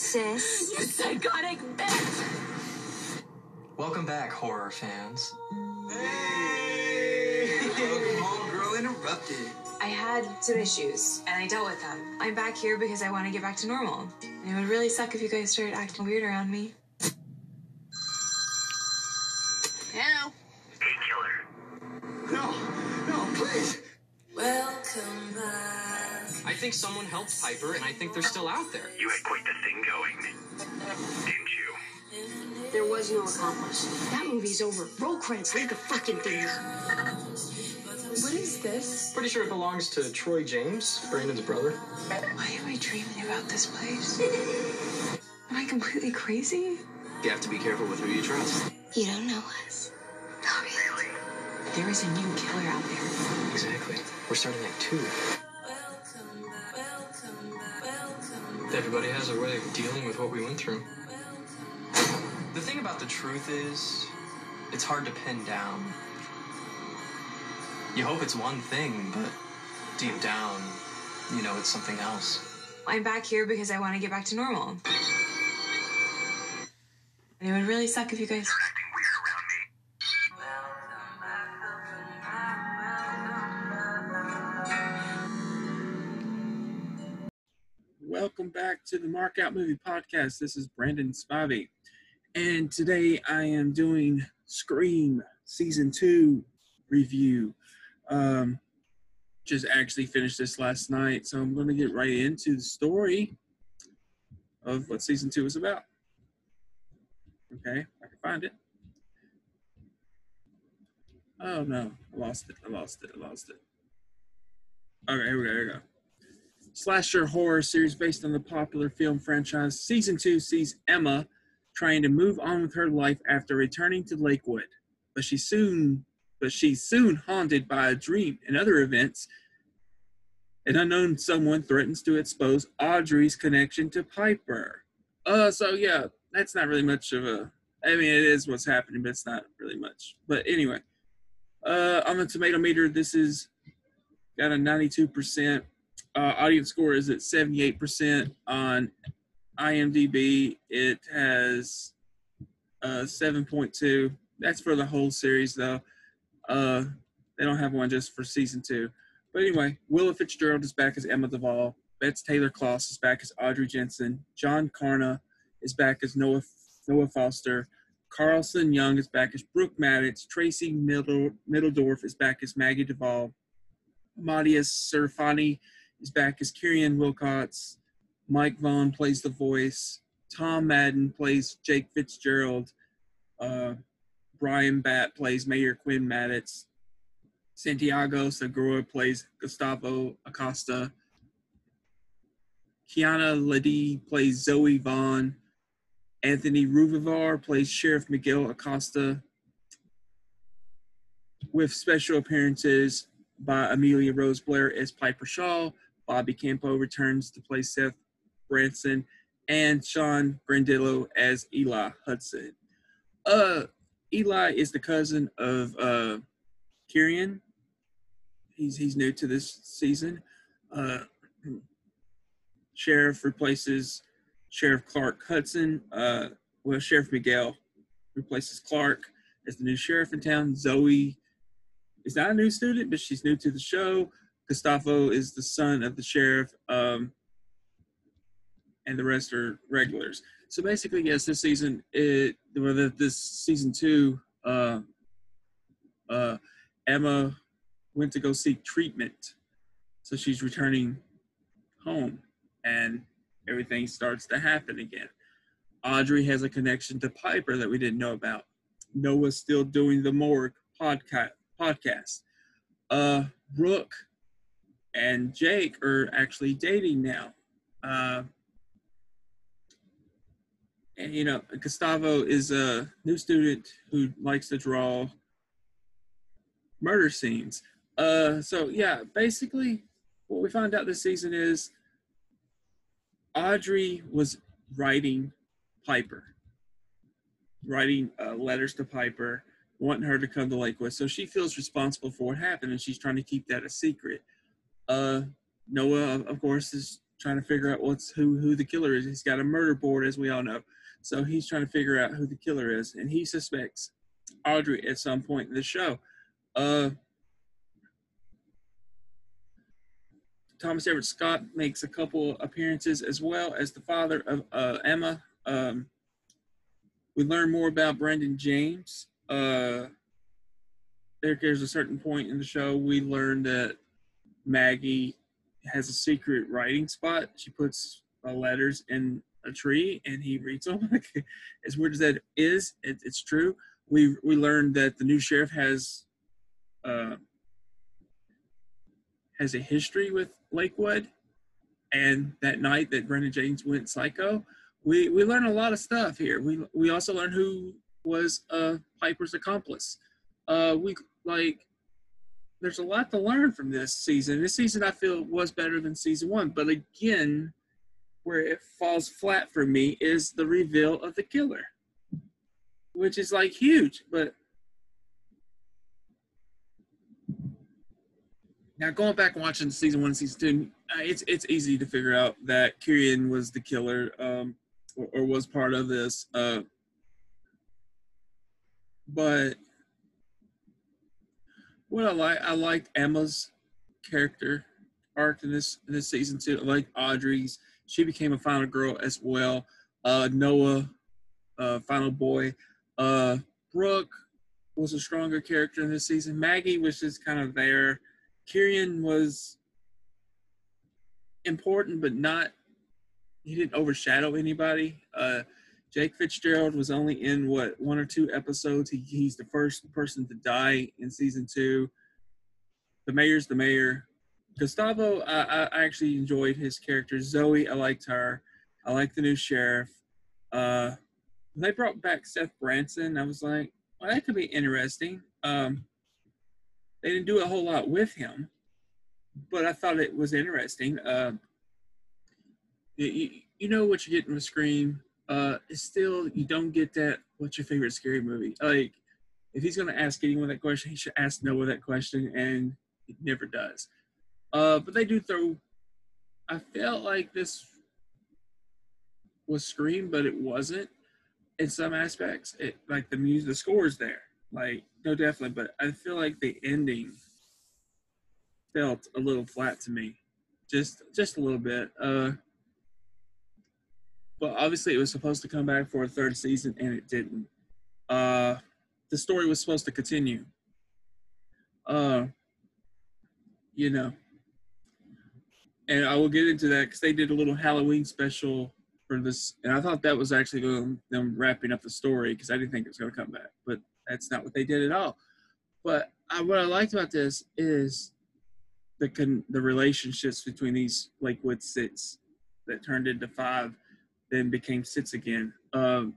sis. You psychotic bitch! Welcome back, horror fans. Hey! Welcome home, girl interrupted. I had some issues and I dealt with them. I'm back here because I want to get back to normal. And it would really suck if you guys started acting weird around me. Think someone helped Piper, and I think they're still out there. You had quite the thing going, didn't you? There was no accomplice. That movie's over. Roll credits. Leave the fucking theater. What is this? Pretty sure it belongs to Troy James, Brandon's brother. Why am I dreaming about this place? Am I completely crazy? You have to be careful with who you trust. You don't know us. Not really. There is a new killer out there. Exactly. We're starting at two. Everybody has a way of dealing with what we went through. The thing about the truth is, it's hard to pin down. You hope it's one thing, but deep down, you know it's something else. I'm back here because I want to get back to normal. And it would really suck if you guys. Back to the Mark Out Movie Podcast. This is Brandon Spivey. And today I am doing Scream Season 2 review. Um, just actually finished this last night, so I'm going to get right into the story of what Season 2 is about. Okay, I can find it. Oh no, I lost it, I lost it, I lost it. Okay, here we go, here we go slasher horror series based on the popular film franchise. Season 2 sees Emma trying to move on with her life after returning to Lakewood, but she soon but she's soon haunted by a dream and other events. An unknown someone threatens to expose Audrey's connection to Piper. Uh so yeah, that's not really much of a I mean it is what's happening, but it's not really much. But anyway. Uh on the tomato meter, this is got a 92% uh, audience score is at 78% on IMDb. It has uh, 7.2. That's for the whole series, though. Uh, they don't have one just for season two. But anyway, Willa Fitzgerald is back as Emma Duval. Bex Taylor Klaus is back as Audrey Jensen. John Karna is back as Noah Noah Foster. Carlson Young is back as Brooke Maddox. Tracy Middle, Middendorf is back as Maggie Duval. Amadeus Serafini is back as Kieran Wilcox. Mike Vaughn plays the voice. Tom Maden plays Jake Fitzgerald. Uh, Bryan Batt plays Mayor Quinn Maddox. Santiago Segura plays Gustavo Acosta. Kiana Ledé plays Zoe Vaughn. Anthony Ruivivar plays Sheriff Miguel Acosta. With special appearances by Amelia Rose Blaire as Piper Shaw, Bobby Campo returns to play Seth Branson, and Sean Grandillo as Eli Hudson. Uh, Eli is the cousin of uh, Kieran. He's he's new to this season. Uh, Sheriff replaces Sheriff Clark Hudson. Uh, well, Sheriff Miguel replaces Clark as the new sheriff in town. Zoe is not a new student, but she's new to the show. Gustavo is the son of the sheriff, um, and the rest are regulars. So basically, yes, this season, it whether this season two, uh, uh, Emma went to go seek treatment, so she's returning home, and everything starts to happen again. Audrey has a connection to Piper that we didn't know about. Noah's still doing the morgue podcast. Podcast. Uh, Brooke and Jake are actually dating now. Uh, and you know, Gustavo is a new student who likes to draw murder scenes. Uh, so yeah, basically, what we found out this season is Audrey was writing Piper, writing uh, letters to Piper, wanting her to come to Lakewood. So she feels responsible for what happened, and she's trying to keep that a secret. Uh, Noah, of course, is trying to figure out what's who who the killer is. He's got a murder board, as we all know. So he's trying to figure out who the killer is, and he suspects Audrey at some point in the show. Uh, Thomas Everett Scott makes a couple appearances as well as the father of uh, Emma. Um, we learn more about Brandon James. Uh, there, there's a certain point in the show we learn that Maggie has a secret writing spot. She puts uh, letters in a tree and he reads them. as weird as that is, it, it's true. We we learned that the new sheriff has uh, has a history with Lakewood, and that night that Brandon James went psycho, we we learned a lot of stuff here. We we also learned who was uh, Piper's accomplice. Uh, we like there's a lot to learn from this season. This season I feel was better than season one, but again, where it falls flat for me is the reveal of the killer, which is like huge. But now going back and watching season one, season two, uh, it's it's easy to figure out that Kieran was the killer, um, or, or was part of this. Uh, but what I like, I liked Emma's character arc in this in this season too. I like Audrey's. She became a final girl as well. Uh, Noah, uh, final boy. Uh, Brooke was a stronger character in this season. Maggie was just kind of there. Kieran was important, but not. He didn't overshadow anybody. Uh, Jake Fitzgerald was only in what one or two episodes. He, he's the first person to die in season two. The mayor's the mayor. Gustavo, I, I actually enjoyed his character. Zoe, I liked her. I like the new sheriff. Uh, they brought back Seth Branson, I was like, well, that could be interesting. Um, they didn't do a whole lot with him, but I thought it was interesting. Uh, you, you know what you get in the Scream uh, still you don't get that. What's your favorite scary movie? Like, if he's gonna ask anyone that question, he should ask Noah that question, and he never does. Uh, but they do throw. I felt like this was Scream, but it wasn't in some aspects. It like the music, the score is there, like no, definitely. But I feel like the ending felt a little flat to me, just just a little bit. Uh, but obviously it was supposed to come back for a third season and it didn't. Uh, the story was supposed to continue. Uh, you know, and I will get into that because they did a little Halloween special for this, and I thought that was actually going them wrapping up the story because I didn't think it was going to come back, but that's not what they did at all. But I, what I liked about this is the con, the relationships between these Lakewood Six that turned into five then became Six again. Um,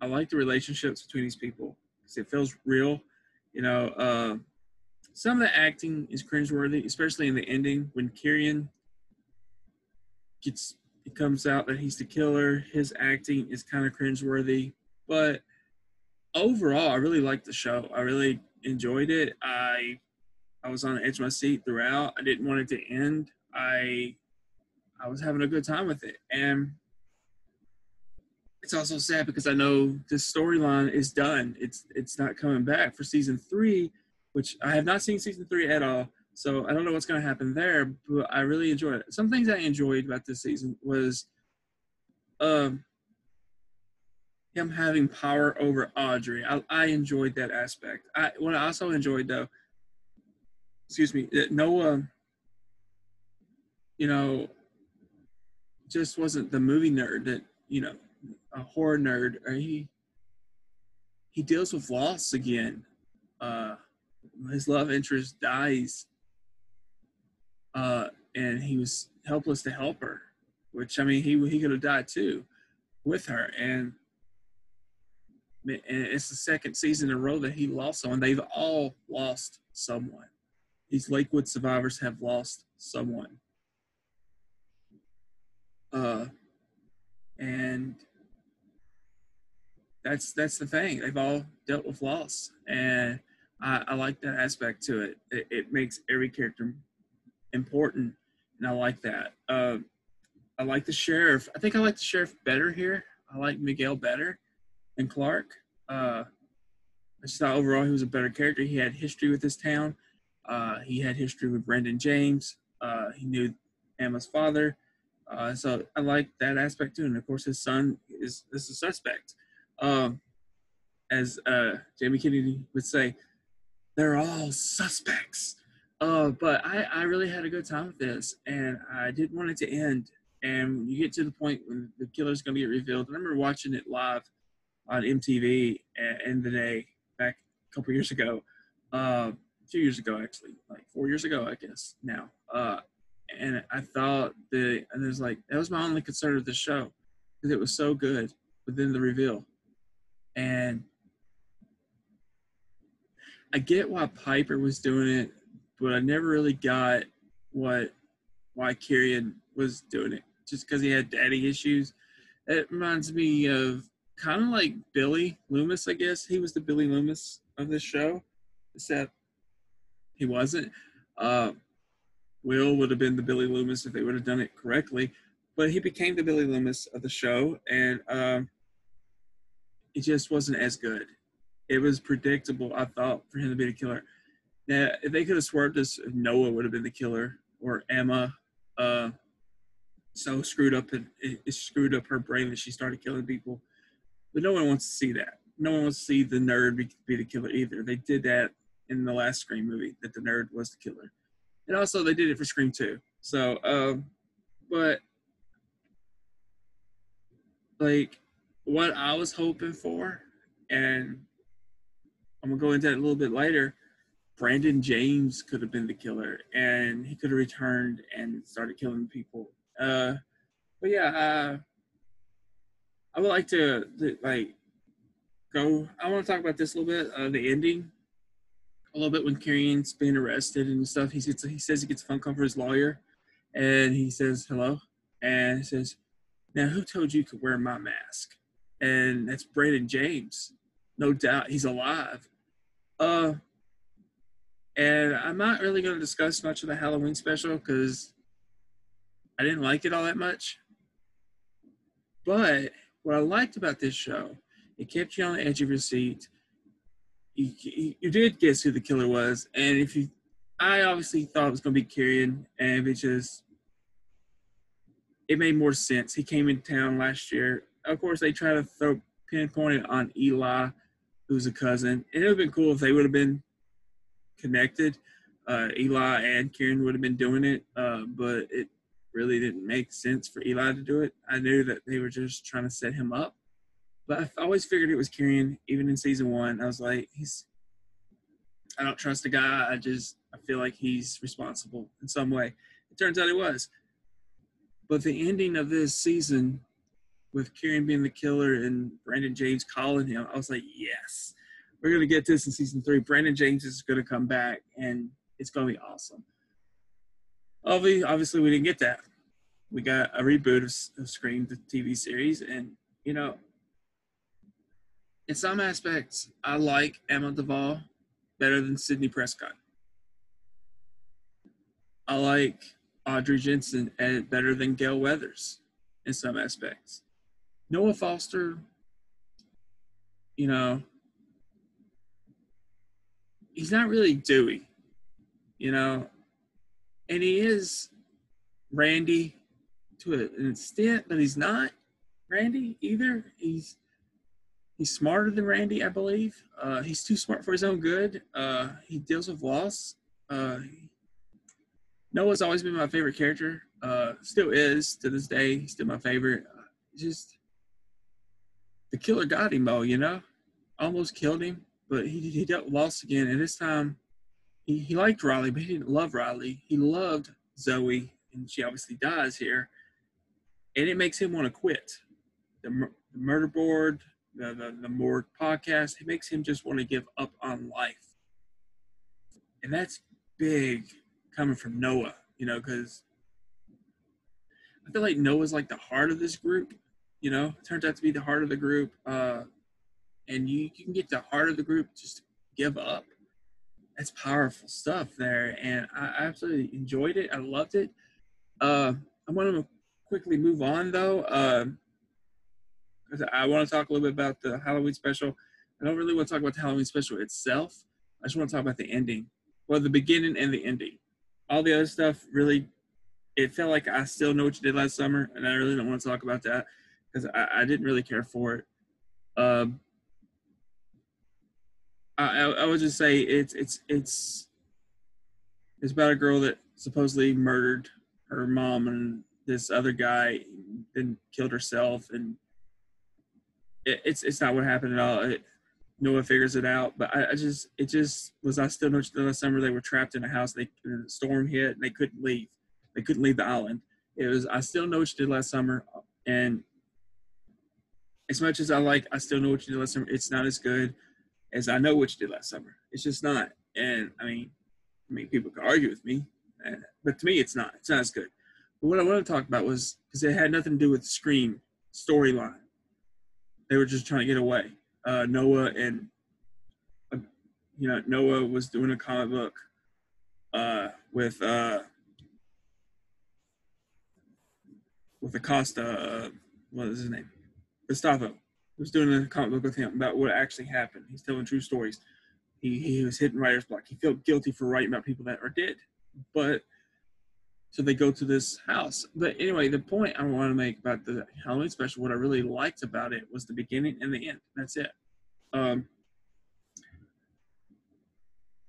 I like the relationships between these people because it feels real. You know, uh, some of the acting is cringeworthy, especially in the ending when Kieran gets it comes out that he's the killer. His acting is kind of cringeworthy, but overall, I really liked the show. I really enjoyed it. I I was on the edge of my seat throughout. I didn't want it to end. I I was having a good time with it, and it's also sad because I know this storyline is done. It's it's not coming back for season three, which I have not seen season three at all. So I don't know what's going to happen there, but I really enjoyed it. Some things I enjoyed about this season was um, him having power over Audrey. I, I enjoyed that aspect. I what I also enjoyed though, excuse me, that Noah, you know, just wasn't the movie nerd that you know a horror nerd, or he he deals with loss again. Uh, his love interest dies, uh, and he was helpless to help her. Which I mean, he he could have died too, with her. And and it's the second season in a row that he lost someone. They've all lost someone. These Lakewood survivors have lost someone. Uh, and that's that's the thing. They've all dealt with loss, and I, I like that aspect to it. it. it. makes every character important, and I like that. Uh, I like the sheriff. I think I like the sheriff better here. I like Miguel better than Clark. Uh, I just thought overall he was a better character. He had history with this town. Uh, he had history with Brandon James. Uh, he knew Emma's father. Uh, so I like that aspect too. And of course, his son is, is a suspect. Um, as uh, Jamie Kennedy would say, they're all suspects. Uh, but I, I really had a good time with this, and I didn't want it to end. And you get to the point when the killer's going to get revealed, I remember watching it live on MTV in the day back a couple years ago, uh, two years ago actually, like four years ago, I guess now. Uh, and I thought the and it was like that was my only concern with the show because it was so good within the reveal, and I get why Piper was doing it, but I never really got what why Kieran was doing it just because he had daddy issues. It reminds me of kind of like Billy Loomis, I guess. He was the Billy Loomis of this show, except he wasn't. Uh, Will would have been the Billy Loomis if they would have done it correctly, but he became the Billy Loomis of the show, and um, it just wasn't as good. It was predictable, I thought, for him to be the killer. Now, if they could have swerved this, Noah would have been the killer or Emma. Uh, so screwed up and it, it screwed up her brain that she started killing people. But no one wants to see that. No one wants to see the nerd be, be the killer either. They did that in the last Scream movie that the nerd was the killer, and also they did it for Scream Two. So, um, but like what I was hoping for, and I'm gonna go into that a little bit later. Brandon James could have been the killer, and he could have returned and started killing people. Uh, but yeah, uh, I would like to, to like go. I want to talk about this a little bit. Uh, the ending, a little bit when Kieran's being arrested and stuff. He gets he says he gets a phone call from his lawyer, and he says hello, and he says, "Now who told you could wear my mask?" And that's Brandon James. No doubt he's alive. Uh, and I'm not really going to discuss much of the Halloween special because I didn't like it all that much. But what I liked about this show, it kept you on the edge of your seat. You, you, did guess who the killer was, and if you, I obviously thought it was going to be Kieran, and it just, it made more sense. He came in town last year. Of course, they try to throw pinpoint it on Eli, who's a cousin. It would have been cool if they would have been connected. Uh, Eli and Kieran would have been doing it, uh, but it really didn't make sense for Eli to do it. I knew that they were just trying to set him up, but I always figured it was Kieran. Even in season one, I was like, he's. I don't trust the guy. I just I feel like he's responsible in some way. It turns out he was. But the ending of this season, with Kieran being the killer and Brandon James calling him, I was like, yes, we're gonna get this in season three. Brandon James is gonna come back, and it's gonna be awesome obviously we didn't get that. We got a reboot of, of Scream, the TV series, and you know, in some aspects, I like Emma Duval better than Sidney Prescott. I like Audrey Jensen eh, better than Gale Weathers in some aspects. Noah Foster, you know, he's not really Dewey. You know, and he is Randy to an extent, but he's not Randy either. He's he's smarter than Randy, I believe. Uh, he's too smart for his own good. Uh, he deals with loss. Uh, Noah's always been my favorite character. Uh, still is to this day. He's still my favorite. Uh, just the killer got him though, you know. Almost killed him, but he he dealt loss again, and this time he, he liked Riley, but he didn't love Riley. He loved Zoe, and she obviously dies here, and it makes him want to quit. The, the murder board, the, the the morgue podcast, it makes him just want to give up on life, and that's big coming from Noah, you know, because I feel like Noah's like the heart of this group. You know, it turns out to be the heart of the group, uh, and you, you can get the heart of the group just to give up that's powerful stuff there, and I absolutely enjoyed it. I loved it. Uh, I'm one of quickly move on though. 'cause I want to talk a little bit about the Halloween special. I don't really want to talk about the Halloween special itself. I just want to talk about the ending. Well, the beginning and the ending. All the other stuff really, it felt like I still know what you did last summer, and I really don't want to talk about that because I, I didn't really care for it. Um, I, I, I would just say it's it's it's it's about a girl that supposedly murdered her mom and this other guy, then killed herself, and it, it's it's not what happened at all. It, one figures it out, but I, I just it just was I still know what you did last summer they were trapped in a house. They the storm hit and they couldn't leave. They couldn't leave the island. It was I still know what you did last summer, and as much as I like I still know what you did last summer, it's not as good as I know what you did last summer. It's just not. And I mean, I mean people could argue with me, and, but to me it's not. It's not as good. But what I want to talk about was because it had nothing to do with Scream storyline. They were just trying to get away. Uh, Noah and uh, you know Noah was doing a comic book uh, with uh, with Acosta. Uh, what is his name? Gustavo. Was doing a comic book with him about what actually happened. He's telling true stories. He he was hitting writer's block. He felt guilty for writing about people that are dead, but so they go to this house. But anyway, the point I want to make about the Halloween special, what I really liked about it was the beginning and the end. That's it. Um,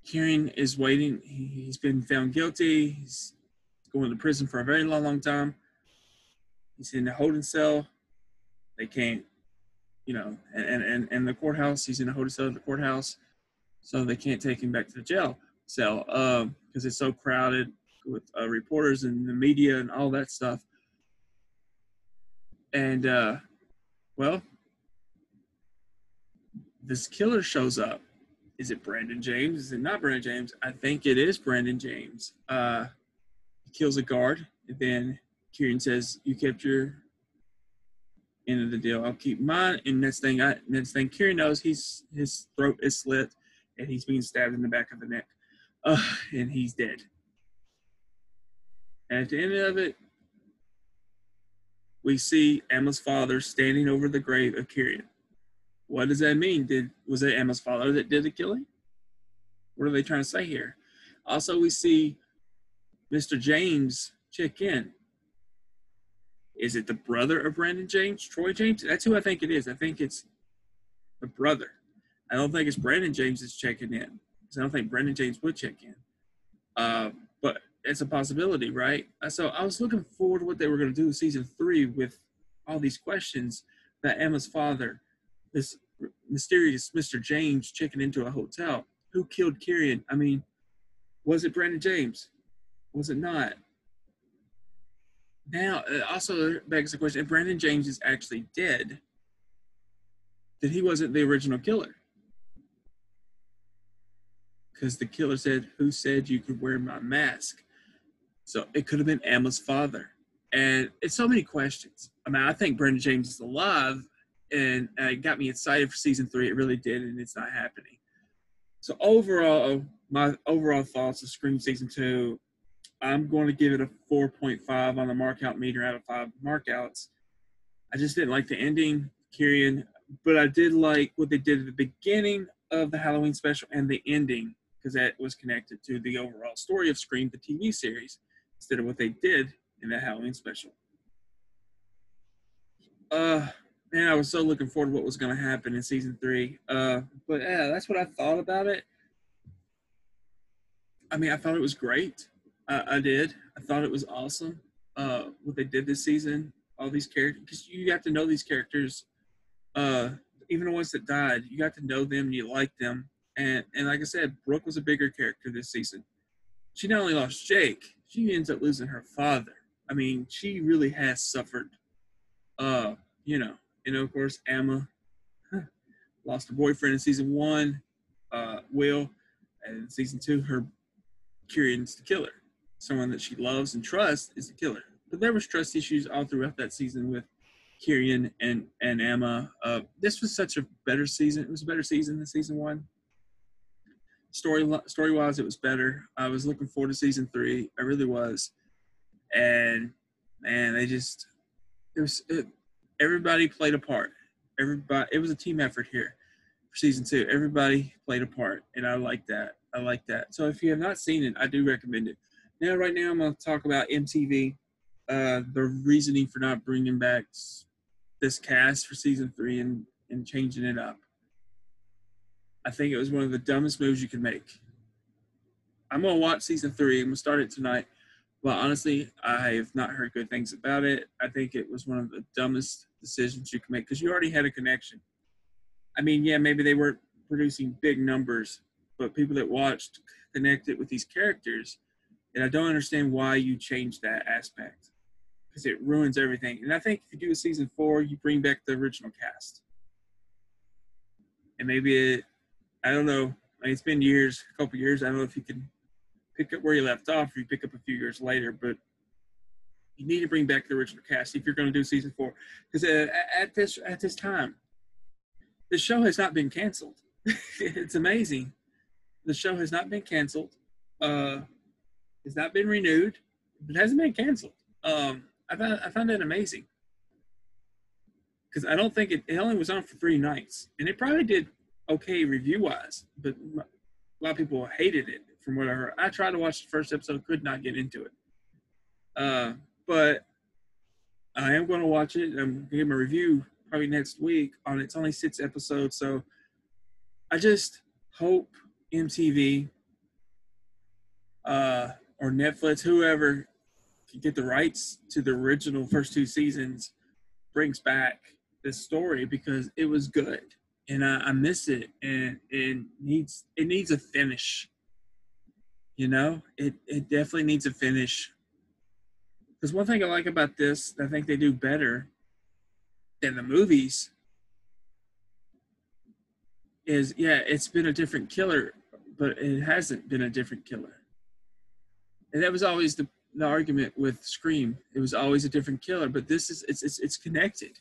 Kieran is waiting. He- He's been found guilty. He's going to prison for a very long, long time. He's in a holding cell. They can't, you know, and and and the courthouse. He's in a hotel at the courthouse, so they can't take him back to the jail cell because it's so crowded with uh, reporters and the media and all that stuff. And uh, well, this killer shows up. Is it Brandon James? Is it not Brandon James? I think it is Brandon James. Uh, he kills a guard, and then Kieran says, "You kept your end of the deal. I'll keep mine." And next thing, I next thing Kieran knows, he's his throat is slit, and he's being stabbed in the back of the neck, uh, and he's dead. And at the end of it, we see Emma's father standing over the grave of Kieran. What does that mean? Did was it Emma's father that did the killing? What are they trying to say here? Also, we see Mr. James check in. Is it the brother of Brandon James, Troy James? That's who I think it is. I think it's the brother. I don't think it's Brandon James that's checking in. I don't think Brandon James would check in. Uh, but it's a possibility, right? Uh, So I was looking forward to what they were going to do season three with all these questions that Emma's father, this mysterious Mr. James, checking into a hotel. Who killed Kieran? I mean, was it Brandon James? Was it not? Now, it also begs the question: If Brandon James is actually dead, then he wasn't the original killer. Because the killer said, "Who said you could wear my mask?" So it could have been Emma's father. And it's so many questions. I mean, I think Brandon James is alive, and uh, it got me excited for season three. It really did, and it's not happening. So overall, my overall thoughts of Scream season two, I'm going to give it a 4.5 on the markout meter out of five markouts. I just didn't like the ending, Kieran, but I did like what they did at the beginning of the Halloween special and the ending because that was connected to the overall story of Scream, the TV series, instead of what they did in the Halloween special. Uh, man, I was so looking forward to what was going to happen in season three. Uh, but yeah, that's what I thought about it. I mean, I thought it was great. I, I did. I thought it was awesome. Uh, what they did this season, all these characters, because you got to know these characters. Uh, even the ones that died, you got to know them, you like them, and and like I said, Brooke was a bigger character this season. She not only lost Jake, she ends up losing her father. I mean, she really has suffered. Uh, you know, and of course, Emma lost her boyfriend in season one, uh, Will, and in season two, her Kieran's the killer. Someone that she loves and trusts is the killer. But there was trust issues all throughout that season with Kieran and and Emma. Uh, this was such a better season. It was a better season than season one. Story story wise, it was better. I was looking forward to season three. I really was, and man, they just it was it, everybody played a part. Everybody, it was a team effort here for season two. Everybody played a part, and I like that. I like that. So if you have not seen it, I do recommend it. Now, right now, I'm going to talk about MTV. Uh, the reasoning for not bringing back this cast for season three and and changing it up. I think it was one of the dumbest moves you could make. I'm gonna watch season three. I'm gonna start it tonight. But honestly, I have not heard good things about it. I think it was one of the dumbest decisions you can make because you already had a connection. I mean, yeah, maybe they weren't producing big numbers, but people that watched connected with these characters. And I don't understand why you change that aspect because it ruins everything. And I think if you do a season four, you bring back the original cast. And maybe it, I don't know. I mean, it's been years, a couple years. I don't know if you can pick up where you left off or you pick up a few years later, but you need to bring back the original cast if you're going to do season four. Because uh, at this at this time, the show has not been canceled. it's amazing. The show has not been canceled. Uh, it's not been renewed. It hasn't been canceled. Um, I found I found that amazing because I don't think it, it only was on for three nights, and it probably did okay review wise, but a lot of people hated it from what I heard. I tried to watch the first episode, could not get into it. Uh, but I am going to watch it. I'm going to give my review probably next week on. It's only six episodes, so I just hope MTV uh, or Netflix, whoever can get the rights to the original first two seasons, brings back this story because it was good and I, I miss it and it needs it needs a finish. You know, it it definitely needs a finish. Because one thing I like about this, I think they do better than the movies, is yeah, it's been a different killer, but it hasn't been a different killer. And that was always the, the argument with Scream. It was always a different killer, but this is it's it's it's connected.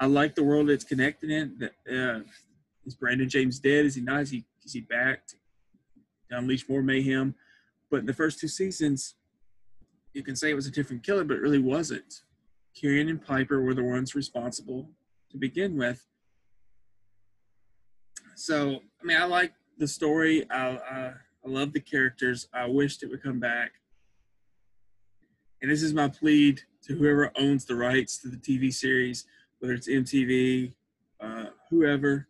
I like the world it's connected in. That uh, is Brandon James dead? Is he not? Is he is he back to unleash more mayhem? But in the first two seasons, you can say it was a different killer, but it really wasn't. Kieran and Piper were the ones responsible to begin with. So I mean, I like the story. I I, I love the characters. I wished it would come back. And this is my plea to whoever owns the rights to the TV series whether it's MTV, uh, whoever,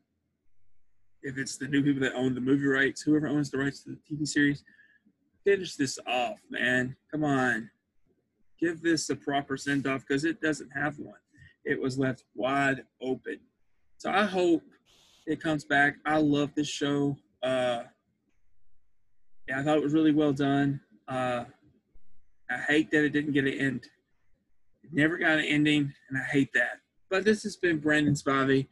if it's the new people that own the movie rights, whoever owns the rights to the TV series, finish this off, man. Come on. Give this a proper send off because it doesn't have one. It was left wide open. So I hope it comes back. I love this show. Uh, yeah, I thought it was really well done. Uh, I hate that it didn't get an end. It never got an ending, and I hate that. But this has been Brandon Spivey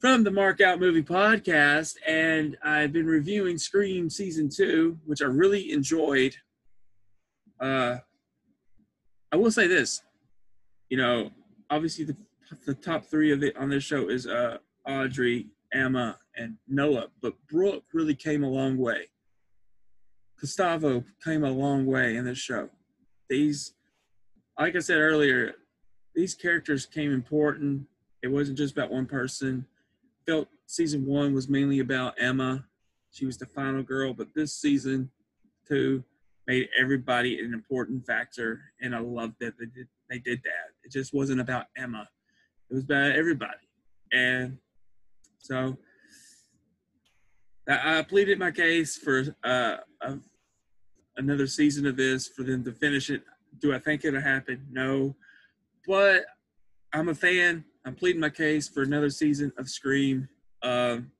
from the Mark Out Movie Podcast, and I've been reviewing Scream Season 2, which I really enjoyed. Uh, I will say this, you know, obviously the, the top three of it on this show is uh, Audrey, Emma, and Noah, but Brooke really came a long way. Gustavo came a long way in this show. These, like I said earlier, these characters came important. It wasn't just about one person. Felt season one was mainly about Emma. She was the final girl, but this season two made everybody an important factor, and I love that they did they did that. It just wasn't about Emma. It was about everybody. And so I pleaded my case for uh, a, another season of this for them to finish it. Do I think it'll happen? No but I'm a fan. I'm pleading my case for another season of Scream. Um,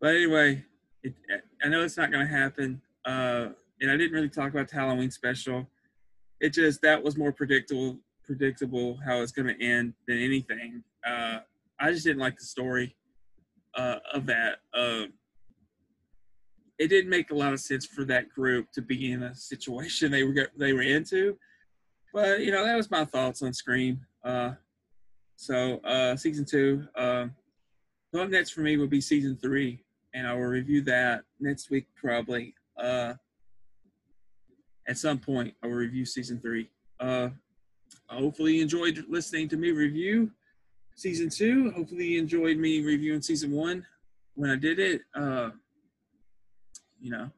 but anyway, it, I know it's not going to happen. Uh, and I didn't really talk about the Halloween special. It just that was more predictable, predictable how it's going to end than anything. Uh, I just didn't like the story uh, of that. Uh, it didn't make a lot of sense for that group to be in a situation they were they were into. But you know, that was my thoughts on Scream. Uh, so uh, season two. Uh, next for me will be season three, and I will review that next week probably. Uh, at some point I will review season three. Uh, hopefully you enjoyed listening to me review season two. Hopefully you enjoyed me reviewing season one when I did it. Uh, you know,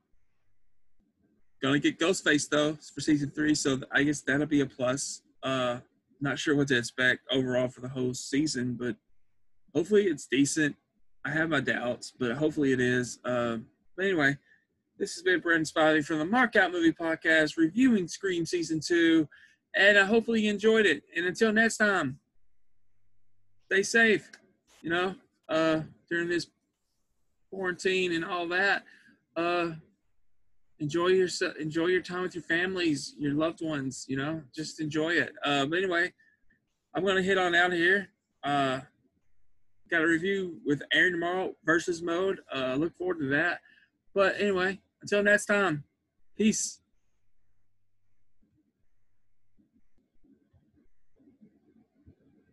gonna get Ghostface though for season three, so I guess that'll be a plus. Uh, not sure what to expect overall for the whole season, but hopefully it's decent. I have my doubts, but hopefully it is. Uh, but anyway, this has been Brandon Spivey from the Mark Out Movie Podcast, reviewing Scream Season 2, and uh, hopefully you enjoyed it. And until next time, stay safe, you know, uh, during this quarantine and all that. Uh, enjoy your enjoy your time with your families, your loved ones. You know, just enjoy it. Uh, but anyway, I'm gonna hit on out here. Uh, got a review with Aaron tomorrow versus mode. Uh, look forward to that. But anyway, until next time, peace.